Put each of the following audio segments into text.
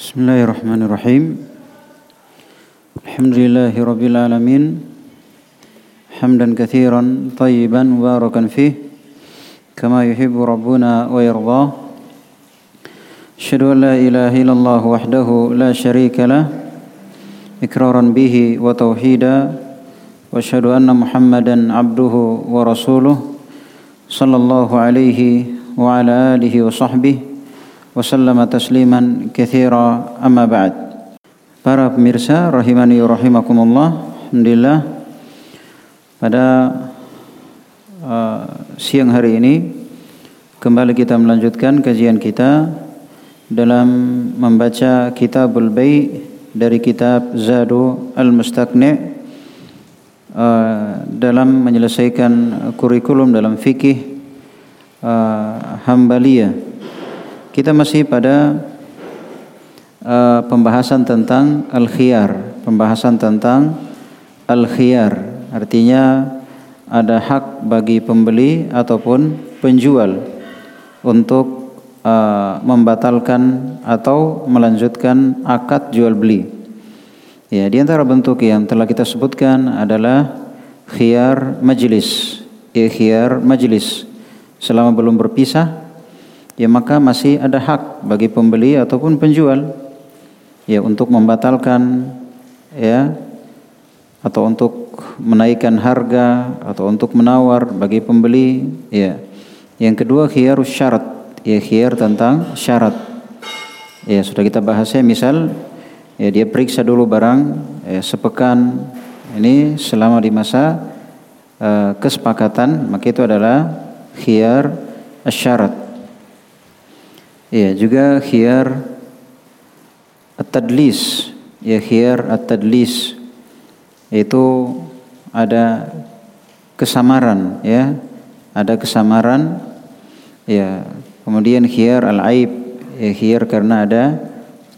بسم الله الرحمن الرحيم الحمد لله رب العالمين حمدا كثيرا طيبا مباركا فيه كما يحب ربنا ويرضاه أشهد أن لا إله إلا الله وحده لا شريك له إكرارا به وتوحيدا وأشهد أن محمدا عبده ورسوله صلى الله عليه وعلى آله وصحبه وسلم تسليما كثيرا أما بعد para pemirsa rahimani rahimakumullah alhamdulillah. Pada uh, siang hari ini kembali kita melanjutkan kajian kita dalam membaca kitabul bai dari kitab Zadu al-Mustaqni uh, dalam menyelesaikan kurikulum dalam fikih uh, Hambaliyah kita masih pada uh, pembahasan tentang al-khiyar, pembahasan tentang al-khiyar. Artinya ada hak bagi pembeli ataupun penjual untuk uh, membatalkan atau melanjutkan akad jual beli. Ya, di antara bentuk yang telah kita sebutkan adalah khiyar majlis. Ya, khiyar majlis. Selama belum berpisah, ya maka masih ada hak bagi pembeli ataupun penjual ya untuk membatalkan ya atau untuk menaikkan harga atau untuk menawar bagi pembeli ya. Yang kedua khiyarus syarat ya khiyar tentang syarat. Ya sudah kita bahas ya misal ya dia periksa dulu barang ya, sepekan ini selama di masa uh, kesepakatan maka itu adalah khiyar syarat Ya, juga khiyar at-tadlis. Ya, khiyar at-tadlis itu ada kesamaran ya. Ada kesamaran ya. Kemudian khiyar al-aib, ya khiyar karena ada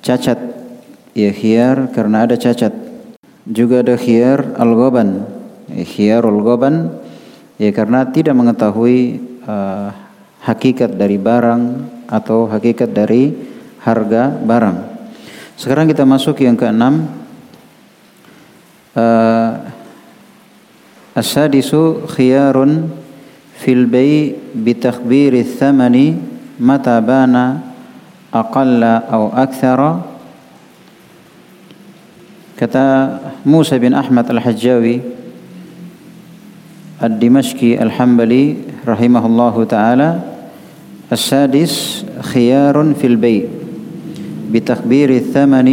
cacat. Ya, khiyar karena ada cacat. Juga ada khiyar al-ghaban. Ya, khiyar al-ghaban ya karena tidak mengetahui uh, hakikat dari barang atau hakikat dari harga barang. Sekarang kita masuk yang keenam. Uh, As-sadisu khiyarun fil bay bi takhbir thamani mata bana aqalla aw akthara kata Musa bin Ahmad Al-Hajjawi Ad-Dimashqi Al-Hambali rahimahullahu taala السادس خيار في البيع بتخبير الثمن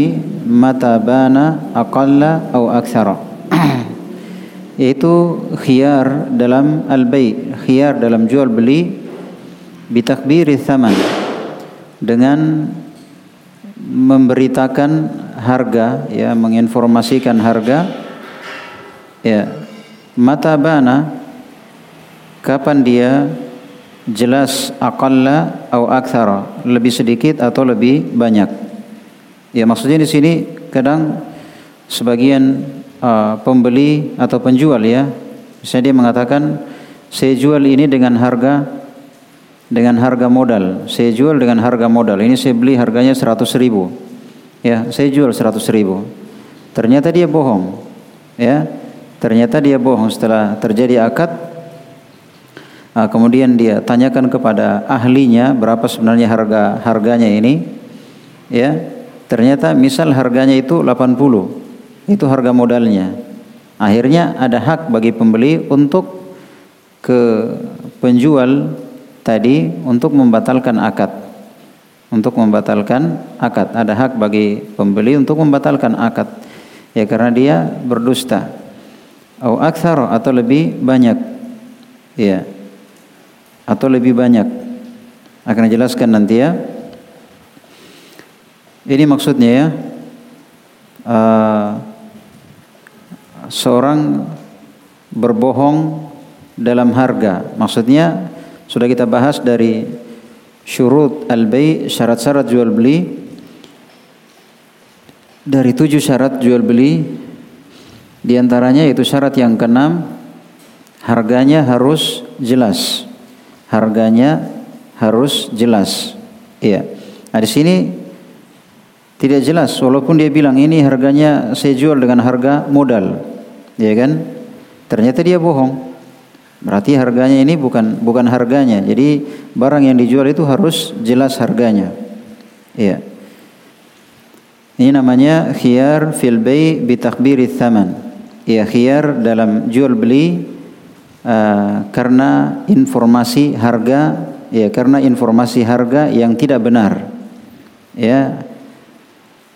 متى بان أقل أو أكثر yaitu khiyar dalam al-bay khiyar dalam jual beli bitakbiri thaman dengan memberitakan harga ya menginformasikan harga ya mata bana kapan dia jelas aqalla atau aktsara, lebih sedikit atau lebih banyak. Ya maksudnya di sini kadang sebagian uh, pembeli atau penjual ya, misalnya dia mengatakan saya jual ini dengan harga dengan harga modal. Saya jual dengan harga modal. Ini saya beli harganya 100 ribu. Ya, saya jual 100 ribu. Ternyata dia bohong. Ya, ternyata dia bohong setelah terjadi akad Nah, kemudian dia tanyakan kepada ahlinya berapa sebenarnya harga harganya ini. Ya. Ternyata misal harganya itu 80. Itu harga modalnya. Akhirnya ada hak bagi pembeli untuk ke penjual tadi untuk membatalkan akad. Untuk membatalkan akad. Ada hak bagi pembeli untuk membatalkan akad. Ya karena dia berdusta. Atau aksar atau lebih banyak. Ya atau lebih banyak. Akan dijelaskan nanti ya. Ini maksudnya ya uh, seorang berbohong dalam harga. Maksudnya sudah kita bahas dari syurut al-bay syarat-syarat jual beli. Dari tujuh syarat jual beli di antaranya itu syarat yang keenam harganya harus jelas harganya harus jelas. Iya. Nah, di sini Tidak jelas walaupun dia bilang ini harganya saya jual dengan harga modal. Ya kan? Ternyata dia bohong. Berarti harganya ini bukan bukan harganya. Jadi barang yang dijual itu harus jelas harganya. Iya. Ini namanya khiyar fil bay bi takbiri thaman. Ya khiyar dalam jual beli uh, karena informasi harga ya karena informasi harga yang tidak benar. Ya.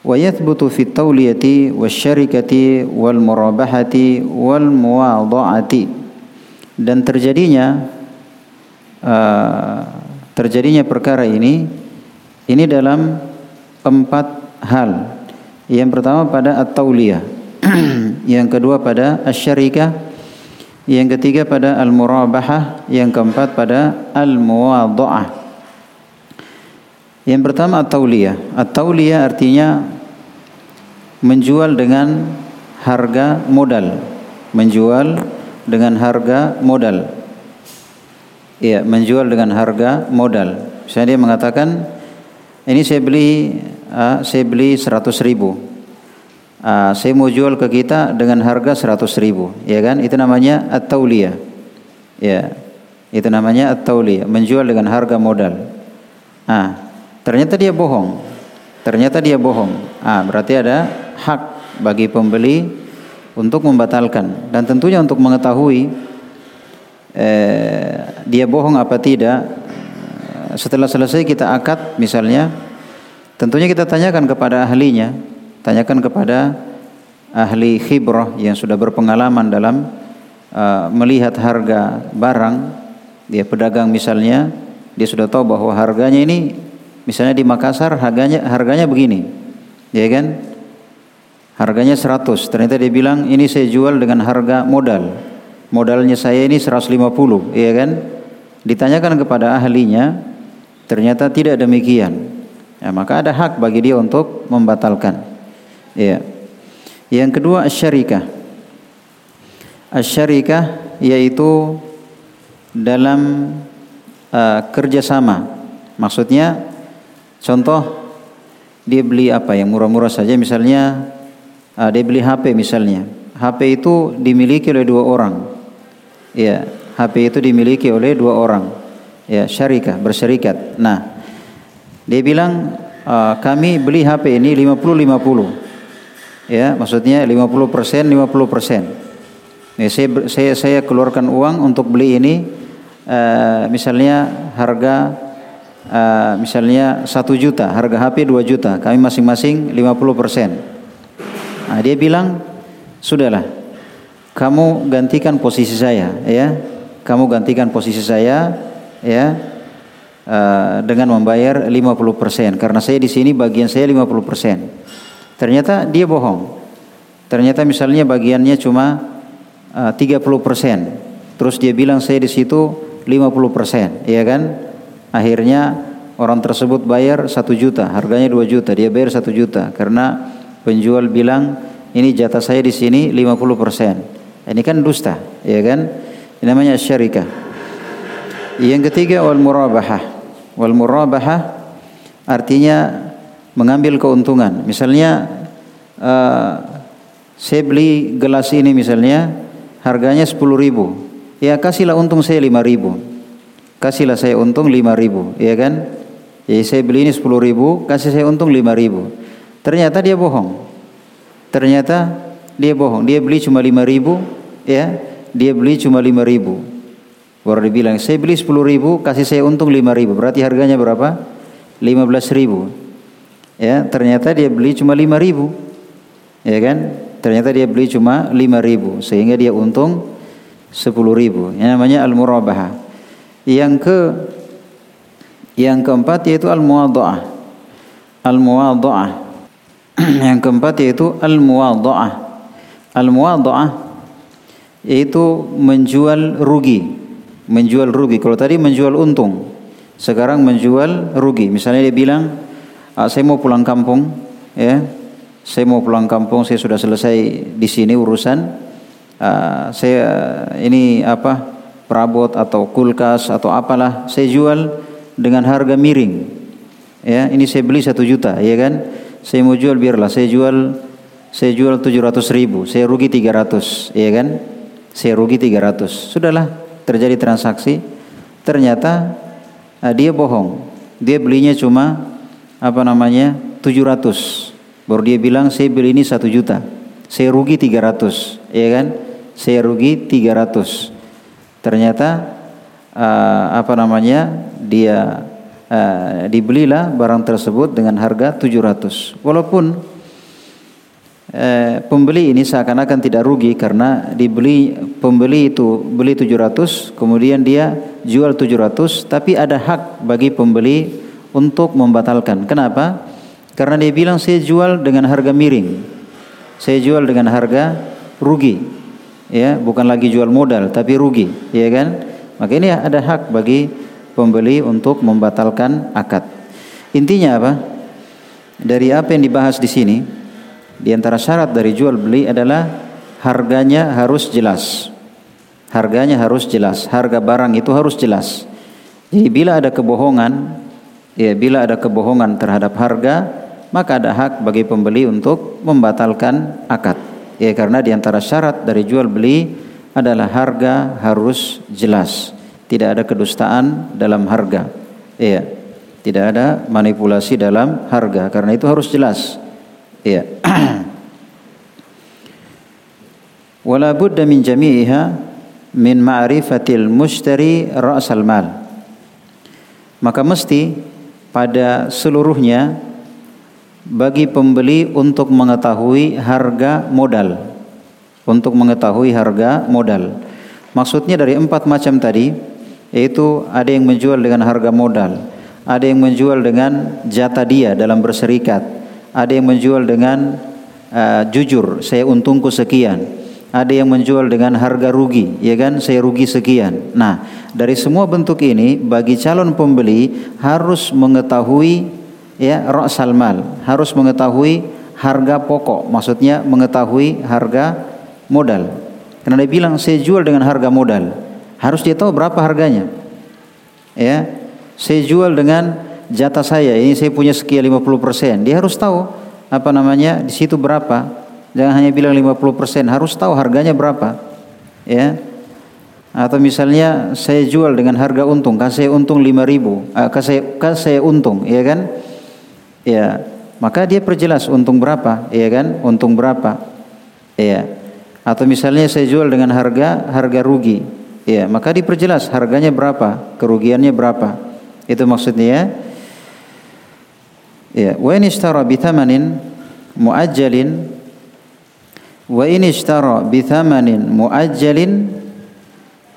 Wa yathbutu fi tawliyati wasyarikati wal murabahati wal muwadha'ati. Dan terjadinya uh, terjadinya perkara ini ini dalam empat hal. Yang pertama pada at-tauliyah. yang kedua pada asyarikah. Yang ketiga pada al-murabahah, yang keempat pada al-muwadha'ah. Yang pertama at-tauliyah. At-tauliyah artinya menjual dengan harga modal. Menjual dengan harga modal. Iya, menjual dengan harga modal. Misalnya dia mengatakan, ini saya beli uh, saya beli 100 ribu uh, saya mau jual ke kita dengan harga 100 ribu ya kan? Itu namanya at-tauliyah. Ya itu namanya at-tauliyah menjual dengan harga modal. Ah ternyata dia bohong. Ternyata dia bohong. Ah berarti ada hak bagi pembeli untuk membatalkan. Dan tentunya untuk mengetahui eh, dia bohong apa tidak setelah selesai kita akad misalnya Tentunya kita tanyakan kepada ahlinya, tanyakan kepada ahli khibrah yang sudah berpengalaman dalam uh, melihat harga barang, dia pedagang misalnya, dia sudah tahu bahwa harganya ini misalnya di Makassar harganya harganya begini. Ya kan? Harganya 100. Ternyata dia bilang ini saya jual dengan harga modal. Modalnya saya ini 150, ya kan? Ditanyakan kepada ahlinya, ternyata tidak demikian ya, maka ada hak bagi dia untuk membatalkan. Ya. Yang kedua asyarikah. Asyarikah yaitu dalam uh, kerjasama. Maksudnya contoh dia beli apa yang murah-murah saja misalnya uh, dia beli HP misalnya. HP itu dimiliki oleh dua orang. Ya, HP itu dimiliki oleh dua orang. Ya, syarikah, berserikat. Nah, dia bilang uh, kami beli HP ini 50-50. Ya, maksudnya 50% 50%. Ya, saya, saya saya keluarkan uang untuk beli ini uh, misalnya harga uh, misalnya 1 juta, harga HP 2 juta, kami masing-masing 50%. Nah, dia bilang, "Sudahlah. Kamu gantikan posisi saya, ya. Kamu gantikan posisi saya, ya." uh, dengan membayar 50% karena saya di sini bagian saya 50%. Ternyata dia bohong. Ternyata misalnya bagiannya cuma uh, 30%. Terus dia bilang saya di situ 50%, ya kan? Akhirnya orang tersebut bayar 1 juta, harganya 2 juta, dia bayar 1 juta karena penjual bilang ini jatah saya di sini 50%. Ini kan dusta, ya kan? Ini namanya syarikah. Yang ketiga wal murabahah. Wal murabahah artinya mengambil keuntungan. Misalnya uh, saya beli gelas ini misalnya harganya 10 ribu. Ya kasihlah untung saya 5 ribu. Kasihlah saya untung 5 ribu. Ya kan? Jadi saya beli ini 10 ribu, kasih saya untung 5 ribu. Ternyata dia bohong. Ternyata dia bohong. Dia beli cuma 5 ribu. Ya, dia beli cuma 5 ribu. Baru dibilang, saya beli 10 ribu, kasih saya untung 5 ribu. Berarti harganya berapa? 15 ribu. Ya, ternyata dia beli cuma 5 ribu. Ya kan? Ternyata dia beli cuma 5 ribu. Sehingga dia untung 10 ribu. Yang namanya al-murabahah. Yang ke yang keempat yaitu al-muwadha'ah. Al-muwadha'ah. yang keempat yaitu al-muwadha'ah. Al-muwadha'ah yaitu menjual rugi menjual rugi. Kalau tadi menjual untung, sekarang menjual rugi. Misalnya dia bilang, ah, saya mau pulang kampung, ya, saya mau pulang kampung, saya sudah selesai di sini urusan, uh, saya ini apa perabot atau kulkas atau apalah, saya jual dengan harga miring. Ya, ini saya beli satu juta, ya kan? saya mau jual biarlah saya jual saya jual 700 ribu saya rugi 300 iya kan? Saya rugi 300 sudahlah terjadi transaksi. Ternyata uh, dia bohong. Dia belinya cuma apa namanya 700 baru dia bilang saya beli ini 1 juta. Saya rugi 300 iya kan? Saya rugi 300 ternyata uh, apa namanya dia uh, dibelilah barang tersebut dengan harga 700 walaupun uh, pembeli ini seakan-akan tidak rugi karena dibeli pembeli itu beli 700 kemudian dia jual 700 tapi ada hak bagi pembeli untuk membatalkan kenapa karena dia bilang saya jual dengan harga miring saya jual dengan harga rugi ya bukan lagi jual modal tapi rugi ya kan maka ini ada hak bagi pembeli untuk membatalkan akad. Intinya apa? Dari apa yang dibahas di sini, di antara syarat dari jual beli adalah harganya harus jelas. Harganya harus jelas, harga barang itu harus jelas. Jadi bila ada kebohongan, ya bila ada kebohongan terhadap harga, maka ada hak bagi pembeli untuk membatalkan akad. Ya karena di antara syarat dari jual beli adalah harga harus jelas. Tidak ada kedustaan dalam harga. Iya. Tidak ada manipulasi dalam harga karena itu harus jelas. Iya. Wala budda min jami'iha min ma'rifatil mushtari ra'sal mal. Maka mesti pada seluruhnya bagi pembeli untuk mengetahui harga modal untuk mengetahui harga modal. Maksudnya dari empat macam tadi, yaitu ada yang menjual dengan harga modal, ada yang menjual dengan jatah dia dalam berserikat, ada yang menjual dengan uh, jujur, saya untungku sekian, ada yang menjual dengan harga rugi, ya kan, saya rugi sekian. Nah, dari semua bentuk ini, bagi calon pembeli harus mengetahui ya ra'sal mal, harus mengetahui harga pokok, maksudnya mengetahui harga modal. Karena dia bilang saya jual dengan harga modal. Harus dia tahu berapa harganya. Ya. Saya jual dengan jatah saya. Ini saya punya sekian 50%. Dia harus tahu apa namanya di situ berapa. Jangan hanya bilang 50%, harus tahu harganya berapa. Ya. Atau misalnya saya jual dengan harga untung, kasih untung 5000, uh, kasih kasih untung, ya kan? Ya, maka dia perjelas untung berapa, ya kan? Untung berapa? Ya. Atau misalnya saya jual dengan harga harga rugi, ya maka diperjelas harganya berapa, kerugiannya berapa. Itu maksudnya ya. Ya, wa in ishtara bi thamanin muajjalin wa in ishtara bi thamanin muajjalin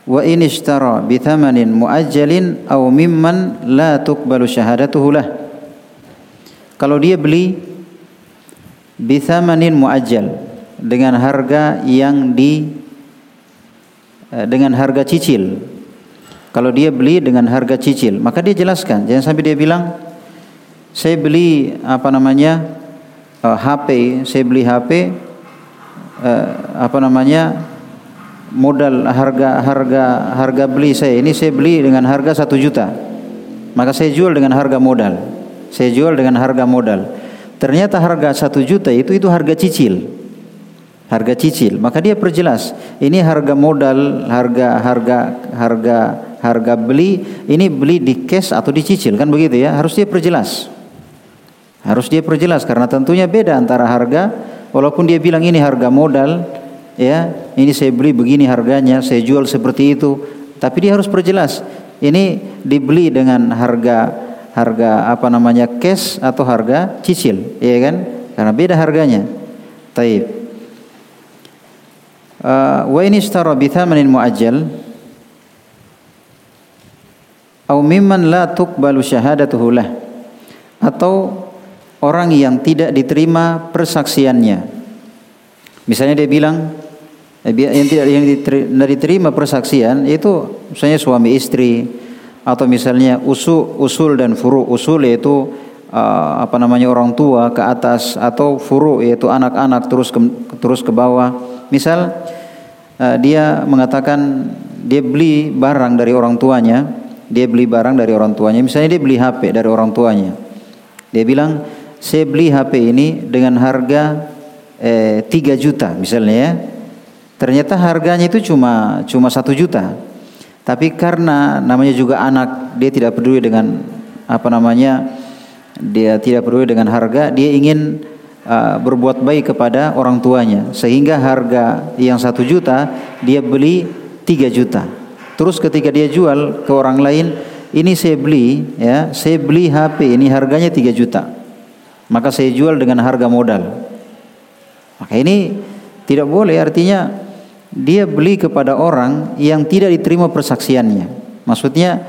wa in ishtara bi thamanin muajjalin aw mimman la tuqbalu syahadatuhu lah. Kalau dia beli bi thamanin muajjal dengan harga yang di eh, dengan harga cicil. Kalau dia beli dengan harga cicil, maka dia jelaskan. Jangan sampai dia bilang saya beli apa namanya uh, eh, HP, saya beli HP eh, apa namanya modal harga harga harga beli saya. Ini saya beli dengan harga satu juta, maka saya jual dengan harga modal. Saya jual dengan harga modal. Ternyata harga satu juta itu itu harga cicil. Harga cicil. Maka dia perjelas ini harga modal harga harga harga harga beli ini beli di cash atau dicicil kan begitu ya? Harus dia perjelas. Harus dia perjelas karena tentunya beda antara harga walaupun dia bilang ini harga modal ya ini saya beli begini harganya saya jual seperti itu. Tapi dia harus perjelas ini dibeli dengan harga harga apa namanya cash atau harga cicil ya kan? Karena beda harganya. Taib. Uh, wa in ishtara bi thamanin muajjal aw mimman la tuqbalu syahadatuhu lah atau orang yang tidak diterima persaksiannya misalnya dia bilang eh, yang tidak yang diterima persaksian itu misalnya suami istri atau misalnya usul usul dan furu usul yaitu uh, apa namanya orang tua ke atas atau furu yaitu anak-anak terus ke, terus ke bawah misal uh, dia mengatakan dia beli barang dari orang tuanya, dia beli barang dari orang tuanya. Misalnya dia beli HP dari orang tuanya. Dia bilang saya beli HP ini dengan harga eh, 3 juta misalnya ya. Ternyata harganya itu cuma cuma satu juta. Tapi karena namanya juga anak, dia tidak peduli dengan apa namanya, dia tidak peduli dengan harga, dia ingin uh, berbuat baik kepada orang tuanya, sehingga harga yang satu juta dia beli tiga juta. Terus ketika dia jual ke orang lain, ini saya beli, ya, saya beli HP ini harganya tiga juta, maka saya jual dengan harga modal. Maka ini tidak boleh, artinya dia beli kepada orang yang tidak diterima persaksiannya. Maksudnya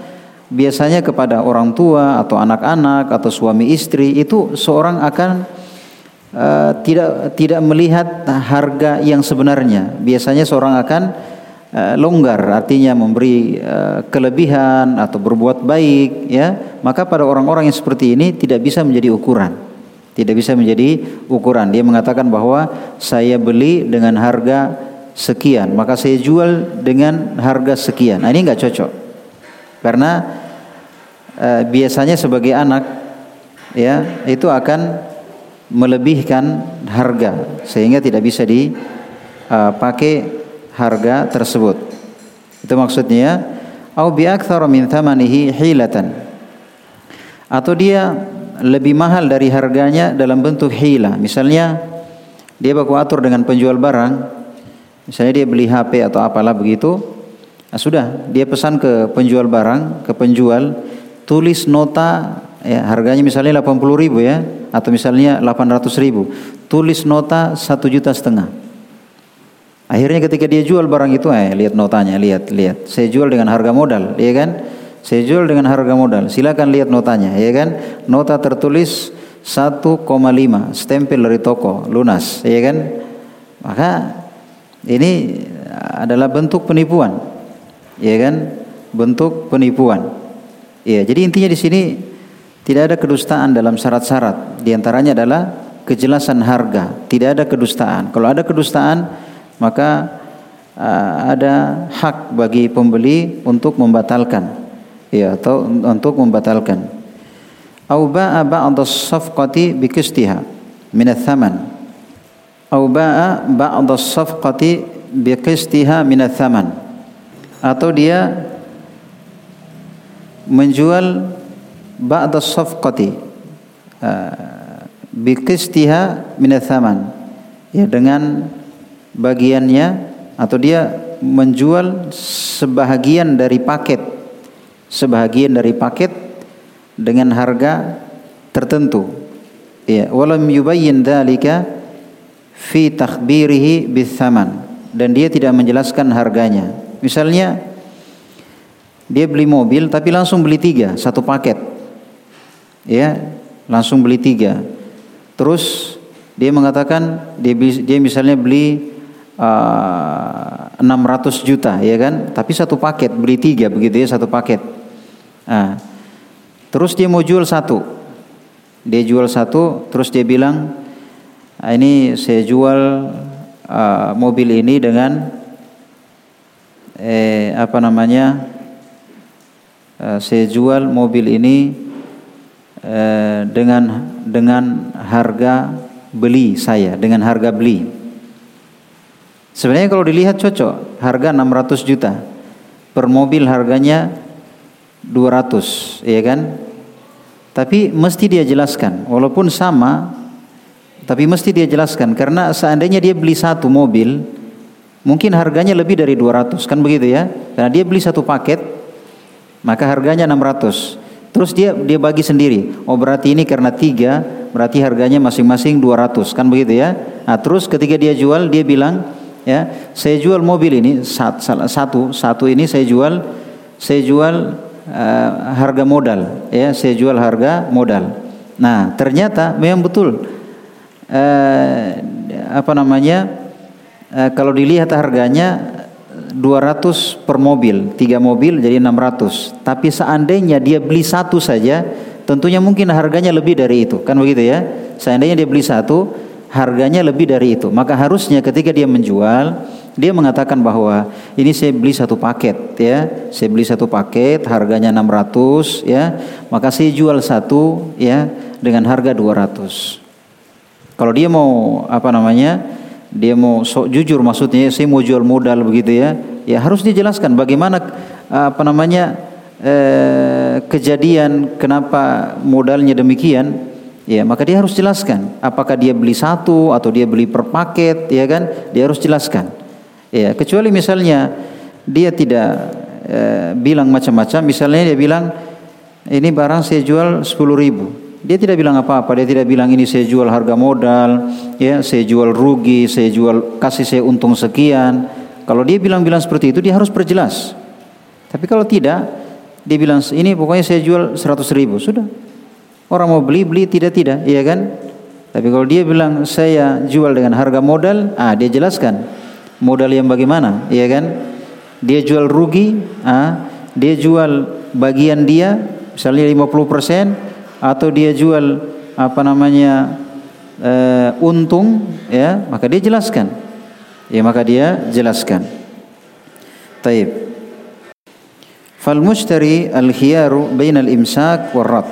biasanya kepada orang tua atau anak-anak atau suami istri itu seorang akan uh, tidak tidak melihat harga yang sebenarnya. Biasanya seorang akan uh, longgar, artinya memberi uh, kelebihan atau berbuat baik, ya. Maka pada orang-orang yang seperti ini tidak bisa menjadi ukuran. Tidak bisa menjadi ukuran. Dia mengatakan bahwa saya beli dengan harga sekian, maka saya jual dengan harga sekian. Nah, ini nggak cocok. Karena e, biasanya sebagai anak ya, itu akan melebihkan harga sehingga tidak bisa dipakai eh, harga tersebut. Itu maksudnya. Atau dia lebih mahal dari harganya dalam bentuk hila. Misalnya dia baku atur dengan penjual barang Misalnya dia beli HP atau apalah begitu, nah sudah dia pesan ke penjual barang, ke penjual, tulis nota ya harganya misalnya 80 ribu ya, atau misalnya 800 ribu, tulis nota satu juta setengah. Akhirnya ketika dia jual barang itu, eh lihat notanya, lihat, lihat. Saya jual dengan harga modal, ya kan? Saya jual dengan harga modal. Silakan lihat notanya, ya kan? Nota tertulis 1,5 stempel dari toko lunas, ya kan? Maka ini adalah bentuk penipuan. Ya kan? Bentuk penipuan. Ya, jadi intinya di sini tidak ada kedustaan dalam syarat-syarat. Di antaranya adalah kejelasan harga. Tidak ada kedustaan. Kalau ada kedustaan, maka uh, ada hak bagi pembeli untuk membatalkan. Ya, atau untuk membatalkan. Au ba'a ba'd as-safqati bi min ats-tsaman au ba'a ba'd as-safqati biqistiha min thaman atau dia menjual ba'd as-safqati uh, biqistiha min thaman ya dengan bagiannya atau dia menjual sebahagian dari paket sebahagian dari paket dengan harga tertentu ya walam yubayyin dzalika fi takhbirihi bithaman dan dia tidak menjelaskan harganya. Misalnya dia beli mobil tapi langsung beli tiga satu paket, ya langsung beli tiga. Terus dia mengatakan dia dia misalnya beli uh, 600 juta, ya kan? Tapi satu paket beli tiga begitu ya satu paket. Nah, terus dia mau jual satu, dia jual satu, terus dia bilang Nah, ini saya jual uh, mobil ini dengan eh, apa namanya? Uh, saya jual mobil ini uh, dengan dengan harga beli saya, dengan harga beli. Sebenarnya kalau dilihat cocok, harga 600 juta. Per mobil harganya 200, ya kan? Tapi mesti dia jelaskan, walaupun sama tapi mesti dia jelaskan karena seandainya dia beli satu mobil mungkin harganya lebih dari 200 kan begitu ya. Karena dia beli satu paket maka harganya 600. Terus dia dia bagi sendiri. Oh berarti ini karena tiga berarti harganya masing-masing 200 kan begitu ya. Nah, terus ketika dia jual dia bilang ya saya jual mobil ini satu satu ini saya jual saya jual uh, harga modal ya saya jual harga modal. Nah ternyata memang betul eh, apa namanya eh, kalau dilihat harganya 200 per mobil, tiga mobil jadi 600. Tapi seandainya dia beli satu saja, tentunya mungkin harganya lebih dari itu, kan begitu ya? Seandainya dia beli satu, harganya lebih dari itu. Maka harusnya ketika dia menjual, dia mengatakan bahwa ini saya beli satu paket ya. Saya beli satu paket harganya 600 ya. Maka saya jual satu ya dengan harga 200. Kalau dia mau apa namanya? Dia mau sok jujur maksudnya saya mau jual modal begitu ya. Ya harus dijelaskan bagaimana apa namanya eh, kejadian kenapa modalnya demikian. Ya, maka dia harus jelaskan apakah dia beli satu atau dia beli per paket, ya kan? Dia harus jelaskan. Ya, kecuali misalnya dia tidak e, bilang macam-macam, misalnya dia bilang ini barang saya jual 10 ribu. Dia tidak bilang apa-apa, dia tidak bilang ini saya jual harga modal, ya, saya jual rugi, saya jual kasih saya untung sekian. Kalau dia bilang-bilang seperti itu, dia harus perjelas. Tapi kalau tidak, dia bilang ini pokoknya saya jual 100 ribu, sudah. Orang mau beli, beli, tidak, tidak, iya kan? Tapi kalau dia bilang saya jual dengan harga modal, ah dia jelaskan modal yang bagaimana, iya kan? Dia jual rugi, ah dia jual bagian dia, misalnya 50% atau dia jual apa namanya uh, untung, ya maka dia jelaskan, ya maka dia jelaskan. Taib. Fal mushtari al khiyaru bainal imsak war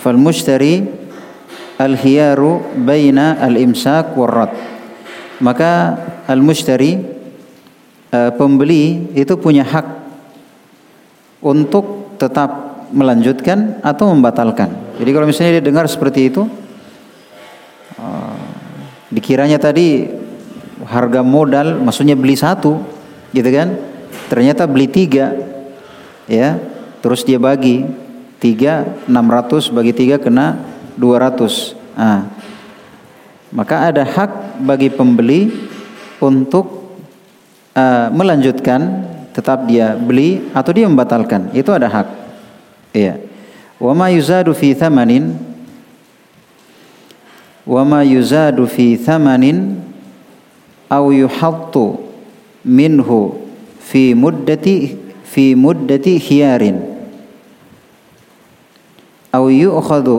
fal mushtari al hiyaru baina al imsak warrad maka al mushtari uh, pembeli itu punya hak untuk tetap melanjutkan atau membatalkan. Jadi kalau misalnya dia dengar seperti itu uh, dikiranya tadi harga modal maksudnya beli satu gitu kan? Ternyata beli tiga ya. Terus dia bagi tiga enam ratus bagi tiga kena dua ratus. Ah. Maka ada hak bagi pembeli untuk uh, melanjutkan tetap dia beli atau dia membatalkan. Itu ada hak. Iya. Wa ma yuzadu fi thamanin wa ma yuzadu fi thamanin aw yuhattu minhu fi muddati fi muddati khiyarin. Au yu'khadhu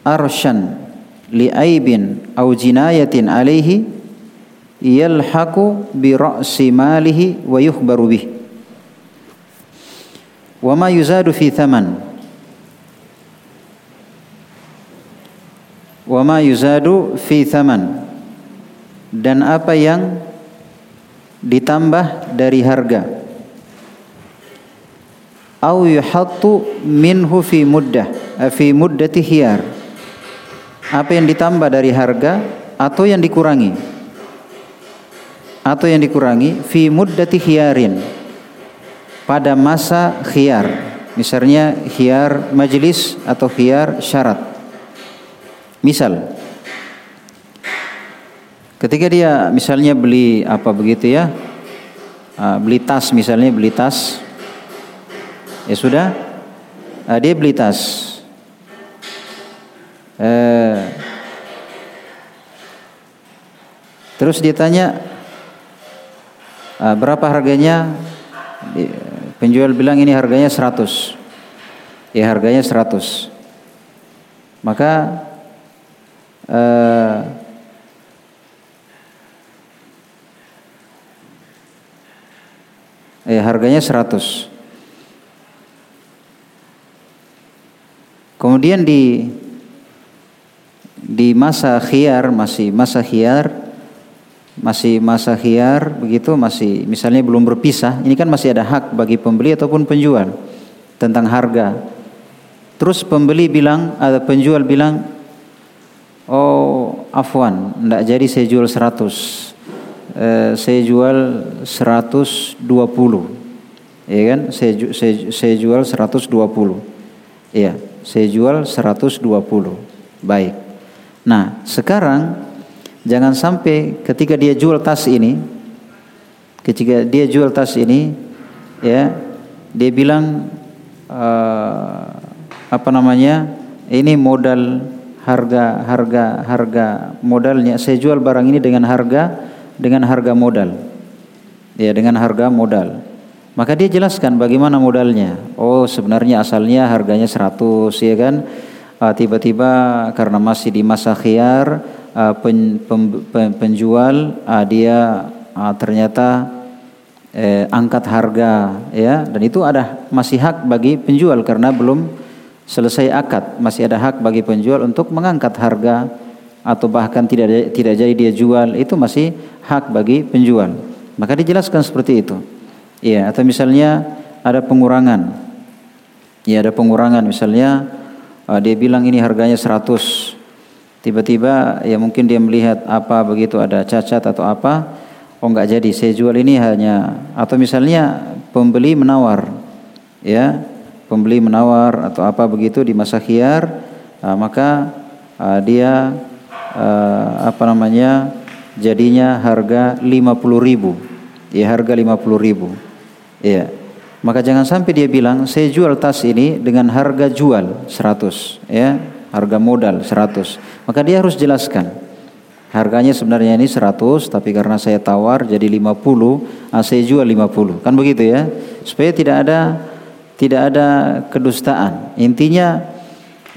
arshan li'aibin au jinayatin alaihi yalhaqu bi ra'si malihi wa yukhbaru bih. Wa ma yuzadu fi thaman. Wa ma yuzadu fi thaman. Dan apa yang ditambah dari harga? Au yuhattu minhu fi muddah fi muddati hiyar apa yang ditambah dari harga atau yang dikurangi? Atau yang dikurangi? Fi muddati hiyarin pada masa khiyar. Misalnya khiyar majlis atau khiyar syarat. Misal. Ketika dia misalnya beli apa begitu ya? Ah, beli tas misalnya beli tas. Ya sudah, uh, dia beli tas. Uh, terus dia tanya uh, berapa harganya? Penjual bilang ini harganya 100. Ya harganya 100. Maka uh, eh harganya 100. Kemudian di di masa khiyar masih masa khiyar masih masa khiyar begitu masih misalnya belum berpisah ini kan masih ada hak bagi pembeli ataupun penjual tentang harga. Terus pembeli bilang ada penjual bilang oh afwan tidak jadi saya jual 100 eh, saya jual 120 ya kan? Saya, saya, saya jual 120 iya saya jual 120. Baik. Nah, sekarang jangan sampai ketika dia jual tas ini ketika dia jual tas ini ya, dia bilang uh, apa namanya? Ini modal harga harga harga modalnya saya jual barang ini dengan harga dengan harga modal. Ya, dengan harga modal. Maka dia jelaskan bagaimana modalnya. Oh, sebenarnya asalnya harganya 100 ya kan. Ah, tiba-tiba karena masih di masa khiyar uh, pen, pen, pen, penjual uh, dia uh, ternyata eh, angkat harga ya dan itu ada masih hak bagi penjual karena belum selesai akad masih ada hak bagi penjual untuk mengangkat harga atau bahkan tidak tidak jadi dia jual itu masih hak bagi penjual. Maka dijelaskan seperti itu. Iya, atau misalnya ada pengurangan. Ya, ada pengurangan misalnya uh, dia bilang ini harganya 100. Tiba-tiba ya mungkin dia melihat apa begitu ada cacat atau apa. Oh enggak jadi, saya jual ini hanya atau misalnya pembeli menawar. Ya, pembeli menawar atau apa begitu di masa khiar, uh, maka uh, dia uh, apa namanya jadinya harga 50 ribu ya harga 50 ribu ya maka jangan sampai dia bilang saya jual tas ini dengan harga jual 100 ya harga modal 100 maka dia harus jelaskan harganya sebenarnya ini 100 tapi karena saya tawar jadi 50 ah, saya jual 50 kan begitu ya? Supaya tidak ada tidak ada kedustaan. Intinya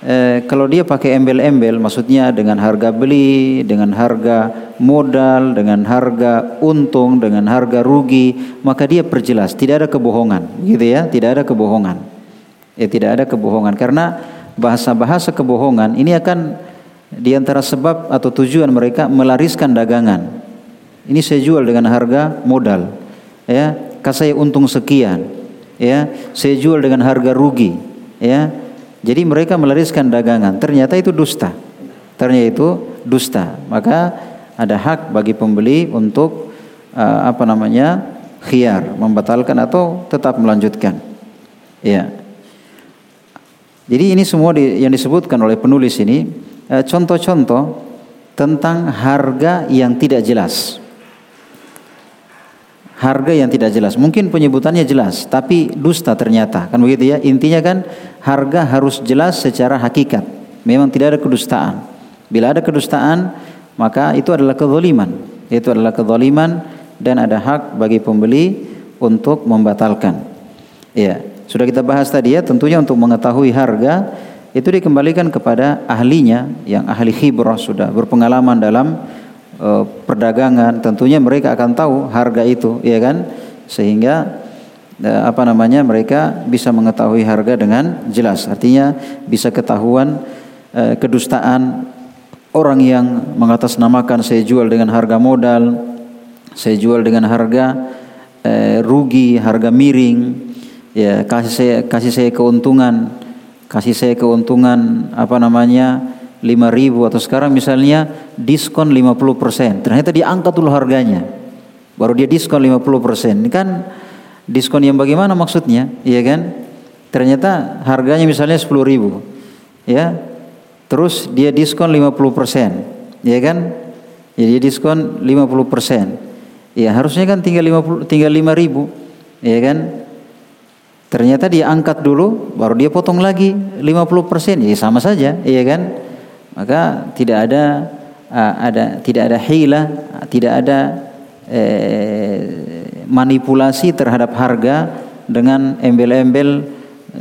eh, kalau dia pakai embel-embel, maksudnya dengan harga beli, dengan harga modal, dengan harga untung, dengan harga rugi, maka dia perjelas, tidak ada kebohongan, gitu ya, tidak ada kebohongan. Ya tidak ada kebohongan. Karena bahasa-bahasa kebohongan ini akan di antara sebab atau tujuan mereka melariskan dagangan. Ini saya jual dengan harga modal, ya, kasih untung sekian ya. Saya jual dengan harga rugi ya jadi mereka melariskan dagangan. Ternyata itu dusta. Ternyata itu dusta. Maka ada hak bagi pembeli untuk uh, apa namanya khiar membatalkan atau tetap melanjutkan. Ya. Jadi ini semua di, yang disebutkan oleh penulis ini eh, contoh-contoh uh, tentang harga yang tidak jelas harga yang tidak jelas. Mungkin penyebutannya jelas, tapi dusta ternyata. Kan begitu ya? Intinya kan harga harus jelas secara hakikat. Memang tidak ada kedustaan. Bila ada kedustaan, maka itu adalah kezaliman. Itu adalah kezaliman dan ada hak bagi pembeli untuk membatalkan. Ya, sudah kita bahas tadi ya, tentunya untuk mengetahui harga itu dikembalikan kepada ahlinya yang ahli khibrah sudah berpengalaman dalam Eh, perdagangan tentunya mereka akan tahu harga itu ya kan? Sehingga eh, apa namanya mereka bisa mengetahui harga dengan jelas. Artinya bisa ketahuan uh, kedustaan orang yang mengatasnamakan saya jual dengan harga modal saya jual dengan harga rugi harga miring ya kasih saya kasih saya keuntungan kasih saya keuntungan apa namanya 5 ribu atau sekarang misalnya diskon 50%. Ternyata diangkat dulu harganya. Baru dia diskon 50%. Ini kan diskon yang bagaimana maksudnya? Iya kan? Ternyata harganya misalnya 10 ribu. Ya. Terus dia diskon 50%. Ya kan? Jadi diskon 50%. Ya harusnya kan tinggal 50 tinggal 5 ribu. Ya kan? Ternyata dia angkat dulu, baru dia potong lagi 50%. Ya sama saja, iya kan? Maka tidak ada uh, ada tidak ada hila, tidak ada eh, manipulasi terhadap harga dengan embel-embel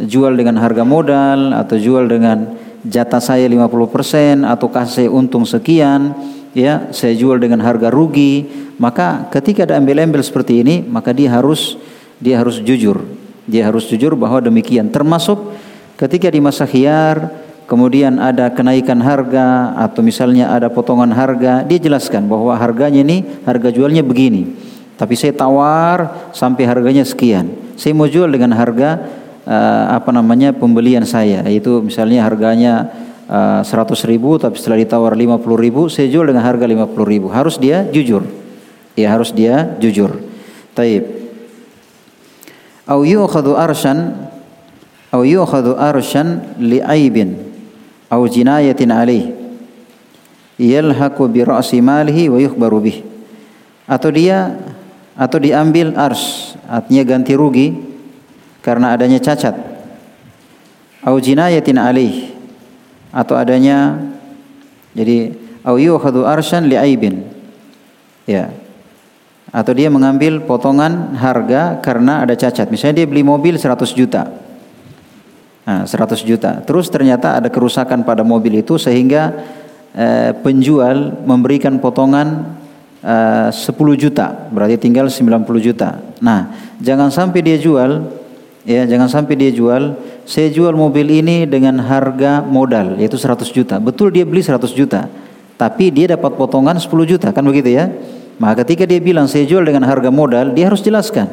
jual dengan harga modal atau jual dengan jatah saya 50% atau kasih untung sekian ya saya jual dengan harga rugi. Maka ketika ada embel-embel seperti ini maka dia harus dia harus jujur. Dia harus jujur bahwa demikian. Termasuk ketika di masa khiyar kemudian ada kenaikan harga atau misalnya ada potongan harga, dia jelaskan bahwa harganya ini harga jualnya begini. Tapi saya tawar sampai harganya sekian. Saya mau jual dengan harga uh, apa namanya pembelian saya, itu misalnya harganya uh, 100 ribu tapi setelah ditawar 50 ribu saya jual dengan harga 50 ribu. Harus dia jujur. Ya harus dia jujur. Taib. Au yu'khadhu arshan au arshan li'aibin au jinayatin alaih yalhaqu bi ra'si malihi wa yukhbaru bih. Atau dia atau diambil ars. Artinya ganti rugi karena adanya cacat. Au jinayatin alaih atau adanya jadi au yukhadhu arshan li'aibin ya. Atau dia mengambil potongan harga karena ada cacat. Misalnya dia beli mobil 100 juta Nah, 100 juta. Terus ternyata ada kerusakan pada mobil itu sehingga eh, penjual memberikan potongan eh, 10 juta, berarti tinggal 90 juta. Nah, jangan sampai dia jual Ya, jangan sampai dia jual, saya jual mobil ini dengan harga modal yaitu 100 juta. Betul dia beli 100 juta. Tapi dia dapat potongan 10 juta, kan begitu ya? Maka ketika dia bilang saya jual dengan harga modal, dia harus jelaskan.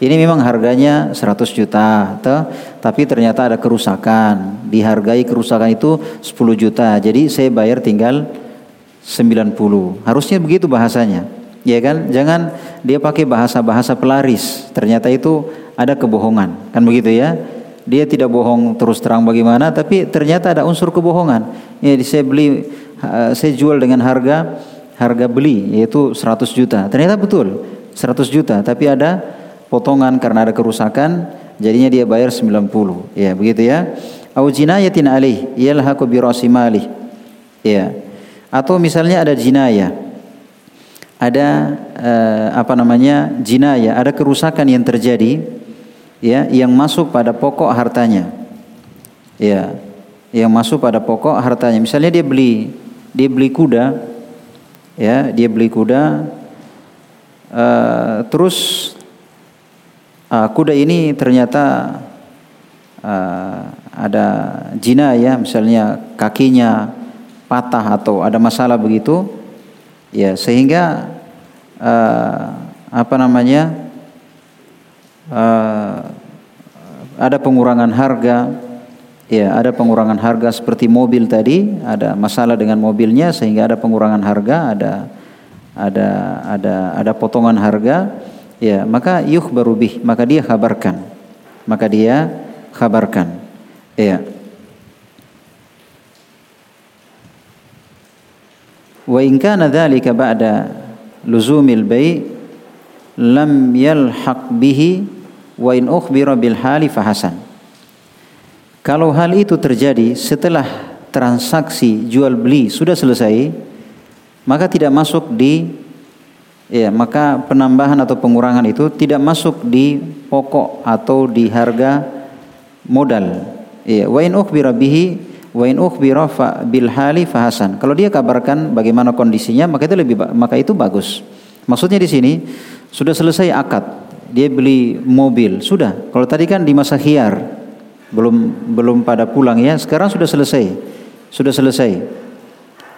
Ini memang harganya 100 juta, toh, tapi ternyata ada kerusakan. Dihargai kerusakan itu 10 juta. Jadi saya bayar tinggal 90. Harusnya begitu bahasanya. Ya kan? Jangan dia pakai bahasa-bahasa pelaris. Ternyata itu ada kebohongan. Kan begitu ya? Dia tidak bohong terus terang bagaimana, tapi ternyata ada unsur kebohongan. Ya, saya beli, saya jual dengan harga harga beli yaitu 100 juta. Ternyata betul 100 juta, tapi ada potongan karena ada kerusakan, jadinya dia bayar 90. Ya, begitu ya. Au jinayatin alaih yalhaqu bi rasimali. Ya. Atau misalnya ada jinayah. Ada uh, apa namanya? jinayah, ada kerusakan yang terjadi ya yang masuk pada pokok hartanya. Ya, yang masuk pada pokok hartanya. Misalnya dia beli dia beli kuda ya, dia beli kuda uh, terus uh, kuda ini ternyata uh, ada jina ya, misalnya kakinya patah atau ada masalah begitu. Ya, sehingga uh, apa namanya? uh, ada pengurangan harga ya ada pengurangan harga seperti mobil tadi ada masalah dengan mobilnya sehingga ada pengurangan harga ada ada ada ada potongan harga ya maka yuh barubih maka dia kabarkan maka dia kabarkan ya. Wa in kana dzalika ba'da luzumil bai' lam yalhaq bihi wa in ukhbira bil hali fahasan. Kalau hal itu terjadi setelah transaksi jual beli sudah selesai, maka tidak masuk di ya, maka penambahan atau pengurangan itu tidak masuk di pokok atau di harga modal. Ya, wa in ukhbira bihi wa in ukhbira fa bil hali fahasan. Kalau dia kabarkan bagaimana kondisinya, maka itu lebih maka itu bagus. Maksudnya di sini sudah selesai akad, dia beli mobil, sudah. Kalau tadi kan di masa khiar, belum belum pada pulang ya. Sekarang sudah selesai, sudah selesai.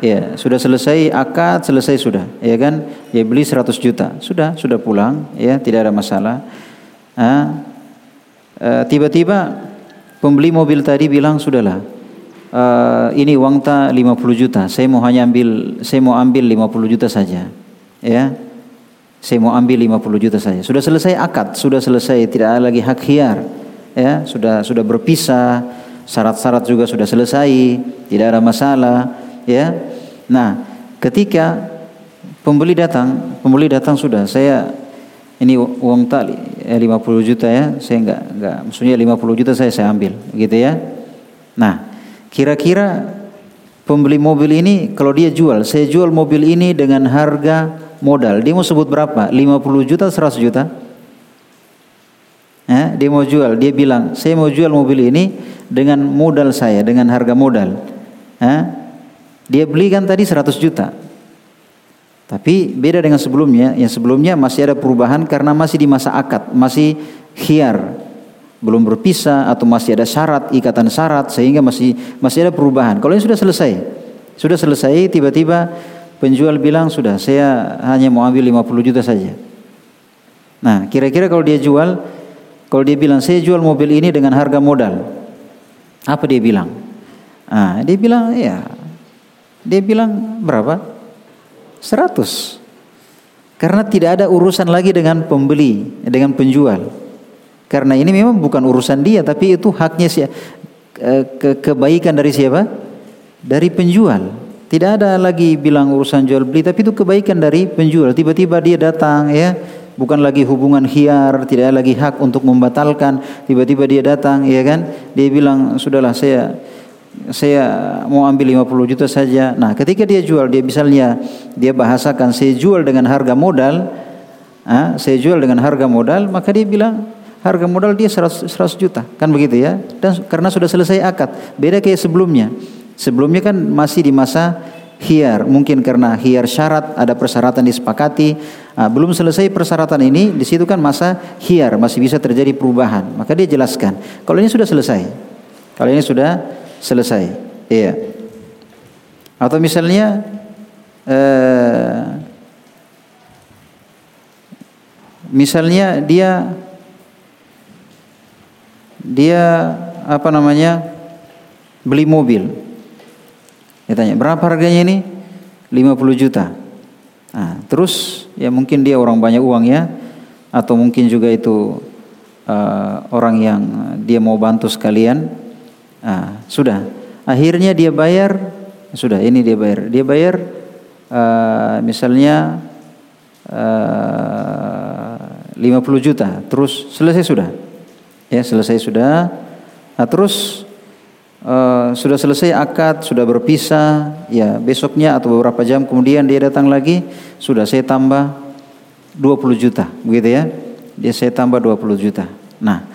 Ya, sudah selesai akad, selesai sudah. Ya kan? Ya beli 100 juta, sudah, sudah pulang, ya tidak ada masalah. Ah, eh, tiba-tiba pembeli mobil tadi bilang sudahlah, uh, ini uang tak 50 juta, saya mau hanya ambil, saya mau ambil 50 juta saja, ya saya mau ambil 50 juta saja. Sudah selesai akad, sudah selesai, tidak ada lagi hak hiar. Ya, sudah sudah berpisah, syarat-syarat juga sudah selesai, tidak ada masalah, ya. Nah, ketika pembeli datang, pembeli datang sudah, saya ini uang tak 50 juta ya, saya enggak enggak maksudnya 50 juta saya saya ambil, gitu ya. Nah, kira-kira pembeli mobil ini kalau dia jual, saya jual mobil ini dengan harga modal. Dia mau sebut berapa? 50 juta, 100 juta? Ya, dia mau jual, dia bilang, saya mau jual mobil ini dengan modal saya, dengan harga modal. Ya, dia belikan tadi 100 juta. Tapi beda dengan sebelumnya, yang sebelumnya masih ada perubahan karena masih di masa akad, masih khiar, belum berpisah atau masih ada syarat, ikatan syarat sehingga masih masih ada perubahan. Kalau ini sudah selesai, sudah selesai tiba-tiba Penjual bilang sudah saya hanya mau ambil 50 juta saja. Nah kira-kira kalau dia jual, kalau dia bilang saya jual mobil ini dengan harga modal, apa dia bilang? Ah dia bilang ya, dia bilang berapa? 100. Karena tidak ada urusan lagi dengan pembeli, dengan penjual. Karena ini memang bukan urusan dia, tapi itu haknya siapa? Ke kebaikan dari siapa? Dari penjual. Tidak ada lagi bilang urusan jual beli, tapi itu kebaikan dari penjual. Tiba-tiba dia datang ya, bukan lagi hubungan hiar, tidak ada lagi hak untuk membatalkan. Tiba-tiba dia datang, ya kan? Dia bilang, "Sudahlah, saya saya mau ambil 50 juta saja." Nah, ketika dia jual, dia misalnya dia bahasakan saya jual dengan harga modal, ah, saya jual dengan harga modal, maka dia bilang harga modal dia 100, 100 juta, kan begitu ya? Dan karena sudah selesai akad, beda kayak sebelumnya. Sebelumnya kan masih di masa hiar, mungkin karena hiar syarat, ada persyaratan disepakati, Nah, belum selesai persyaratan ini, di situ kan masa hiar masih bisa terjadi perubahan. Maka dia jelaskan. Kalau ini sudah selesai, kalau ini sudah selesai, iya. Atau misalnya eh, misalnya dia dia apa namanya beli mobil. Dia tanya berapa harganya ini? 50 juta. Nah, terus ya mungkin dia orang banyak uang ya, atau mungkin juga itu uh, orang yang dia mau bantu sekalian. Nah, sudah. Akhirnya dia bayar, sudah ini dia bayar. Dia bayar uh, misalnya uh, 50 juta, terus selesai sudah. Ya, selesai sudah. Nah, terus uh, sudah selesai akad, sudah berpisah, ya besoknya atau beberapa jam kemudian dia datang lagi, sudah saya tambah 20 juta, begitu ya. Dia saya tambah 20 juta. Nah,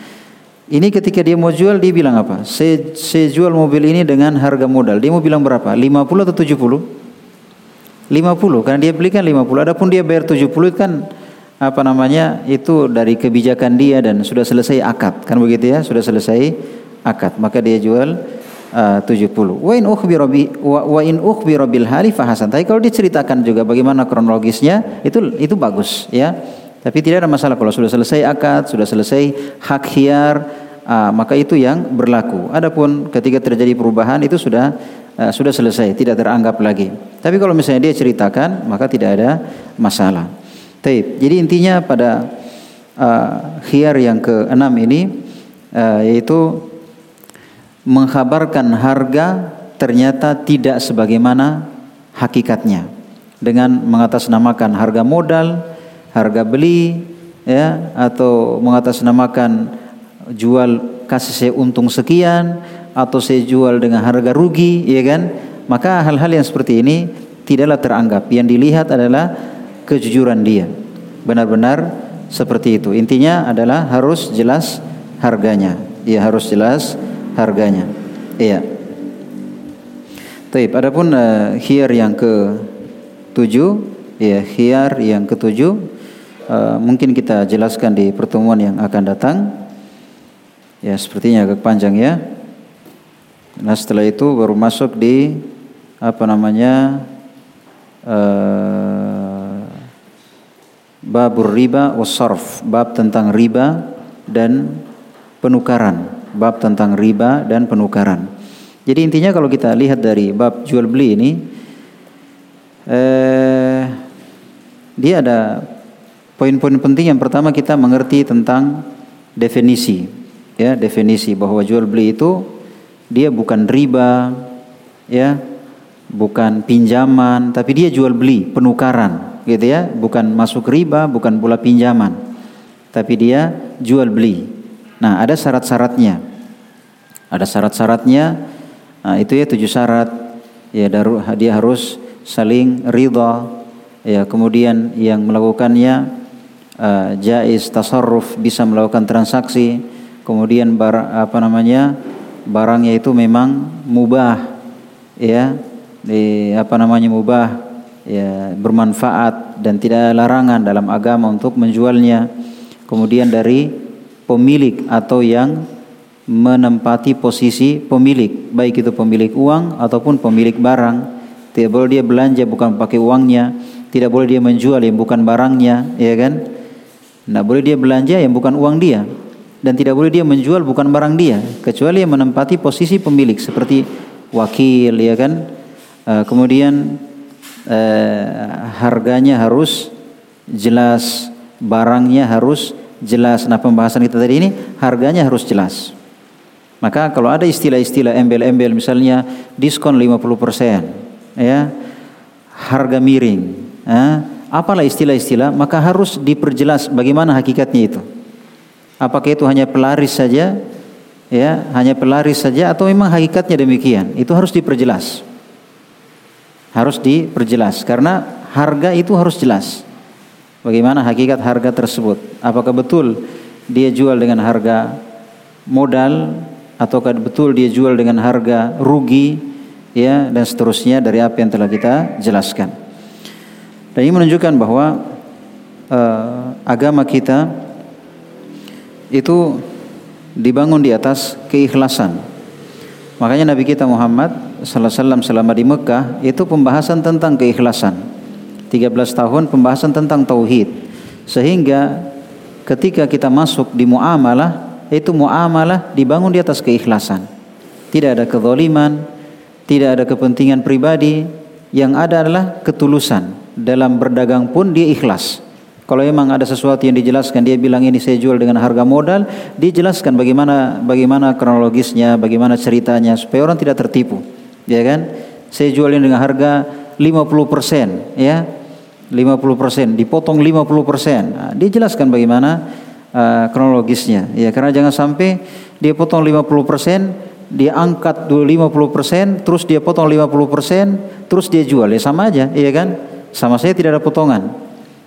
ini ketika dia mau jual dia bilang apa? Saya, saya jual mobil ini dengan harga modal. Dia mau bilang berapa? 50 atau 70? 50 karena dia belikan 50. Adapun dia bayar 70 kan apa namanya? Itu dari kebijakan dia dan sudah selesai akad. Kan begitu ya? Sudah selesai akad. Maka dia jual uh, 70. Wa in ukhbira bi wa, in ukhbira bil hali. Tapi kalau diceritakan juga bagaimana kronologisnya itu itu bagus ya. Tapi tidak ada masalah kalau sudah selesai akad, sudah selesai hak hiar, uh, maka itu yang berlaku. Adapun ketika terjadi perubahan itu sudah uh, sudah selesai, tidak teranggap lagi. Tapi kalau misalnya dia ceritakan, maka tidak ada masalah. Taib. Jadi intinya pada uh, khiar yang keenam ini uh, yaitu mengkhabarkan harga ternyata tidak sebagaimana hakikatnya dengan mengatasnamakan harga modal, harga beli ya atau mengatasnamakan jual kasih saya untung sekian atau saya jual dengan harga rugi ya kan maka hal-hal yang seperti ini tidaklah teranggap yang dilihat adalah kejujuran dia benar-benar seperti itu intinya adalah harus jelas harganya dia harus jelas harganya. Iya. Taib. Adapun uh, khiyar yang ke tujuh, ya khiyar yang ketujuh uh, mungkin kita jelaskan di pertemuan yang akan datang. Ya sepertinya agak panjang ya. Nah setelah itu baru masuk di apa namanya uh, babur riba wasarf bab tentang riba dan penukaran bab tentang riba dan penukaran. Jadi intinya kalau kita lihat dari bab jual beli ini, eh, dia ada poin-poin penting. Yang pertama kita mengerti tentang definisi, ya definisi bahwa jual beli itu dia bukan riba, ya bukan pinjaman, tapi dia jual beli penukaran, gitu ya, bukan masuk riba, bukan pula pinjaman, tapi dia jual beli. Nah, ada syarat-syaratnya. Ada syarat-syaratnya. Nah, itu ya tujuh syarat. Ya, dia harus saling ridha. Ya, kemudian yang melakukannya uh, jaiz tasarruf bisa melakukan transaksi. Kemudian bar, apa namanya? barangnya itu memang mubah ya di apa namanya mubah ya bermanfaat dan tidak larangan dalam agama untuk menjualnya kemudian dari pemilik atau yang menempati posisi pemilik, baik itu pemilik uang ataupun pemilik barang. Tidak boleh dia belanja bukan pakai uangnya, tidak boleh dia menjual yang bukan barangnya, ya kan? Tidak boleh dia belanja yang bukan uang dia dan tidak boleh dia menjual bukan barang dia, kecuali yang menempati posisi pemilik seperti wakil, ya kan? Uh, kemudian uh, harganya harus jelas, barangnya harus jelas. Nah pembahasan kita tadi ini harganya harus jelas. Maka kalau ada istilah-istilah embel-embel misalnya diskon 50% ya harga miring ya, apalah istilah-istilah maka harus diperjelas bagaimana hakikatnya itu. Apakah itu hanya pelaris saja ya hanya pelaris saja atau memang hakikatnya demikian itu harus diperjelas harus diperjelas karena harga itu harus jelas Bagaimana hakikat harga tersebut? Apakah betul dia jual dengan harga modal ataukah betul dia jual dengan harga rugi ya dan seterusnya dari apa yang telah kita jelaskan. Dan ini menunjukkan bahwa uh, agama kita itu dibangun di atas keikhlasan. Makanya Nabi kita Muhammad sallallahu alaihi wasallam selama di Mekah itu pembahasan tentang keikhlasan. 13 tahun pembahasan tentang tauhid. Sehingga ketika kita masuk di muamalah itu muamalah dibangun di atas keikhlasan. Tidak ada kezaliman, tidak ada kepentingan pribadi, yang ada adalah ketulusan. Dalam berdagang pun dia ikhlas. Kalau memang ada sesuatu yang dijelaskan, dia bilang ini saya jual dengan harga modal, dijelaskan bagaimana bagaimana kronologisnya, bagaimana ceritanya supaya orang tidak tertipu. Ya kan? Saya jual ini dengan harga 50%, ya. 50%, dipotong 50%. Nah, dijelaskan bagaimana uh, kronologisnya. Ya, karena jangan sampai dia potong 50%, dia angkat dulu 50%, terus dia potong 50%, terus dia jual. Ya sama aja, iya kan? Sama saya tidak ada potongan.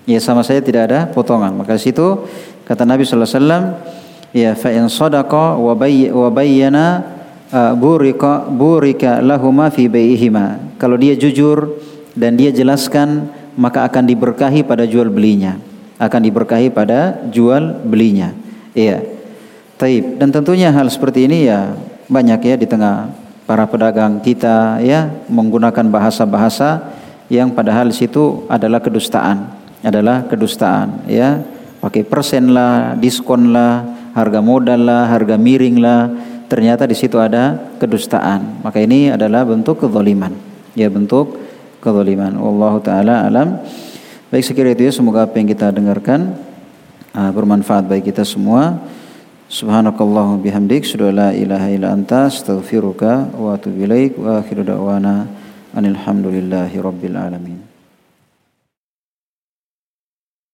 Ya sama saya tidak ada potongan. Maka situ kata Nabi sallallahu alaihi wasallam, ya fa in sadaqa wa burika burika lahuma fi bai'ihima. Kalau dia jujur dan dia jelaskan maka akan diberkahi pada jual belinya. Akan diberkahi pada jual belinya. Iya. Taib. Dan tentunya hal seperti ini ya banyak ya di tengah para pedagang kita ya menggunakan bahasa-bahasa yang padahal situ adalah kedustaan adalah kedustaan ya. Pakai persen lah diskon lah harga modal lah harga miring lah ternyata di situ ada kedustaan. Maka ini adalah bentuk kezaliman ya bentuk kezaliman. Allah taala alam. Baik sekiranya itu ya semoga apa yang kita dengarkan uh, bermanfaat bagi kita semua. Subhanakallah bihamdik Sudah la ilaha illa anta astaghfiruka wa atubu ilaik wa akhiru da'wana أن الحمد لله رب العالمين.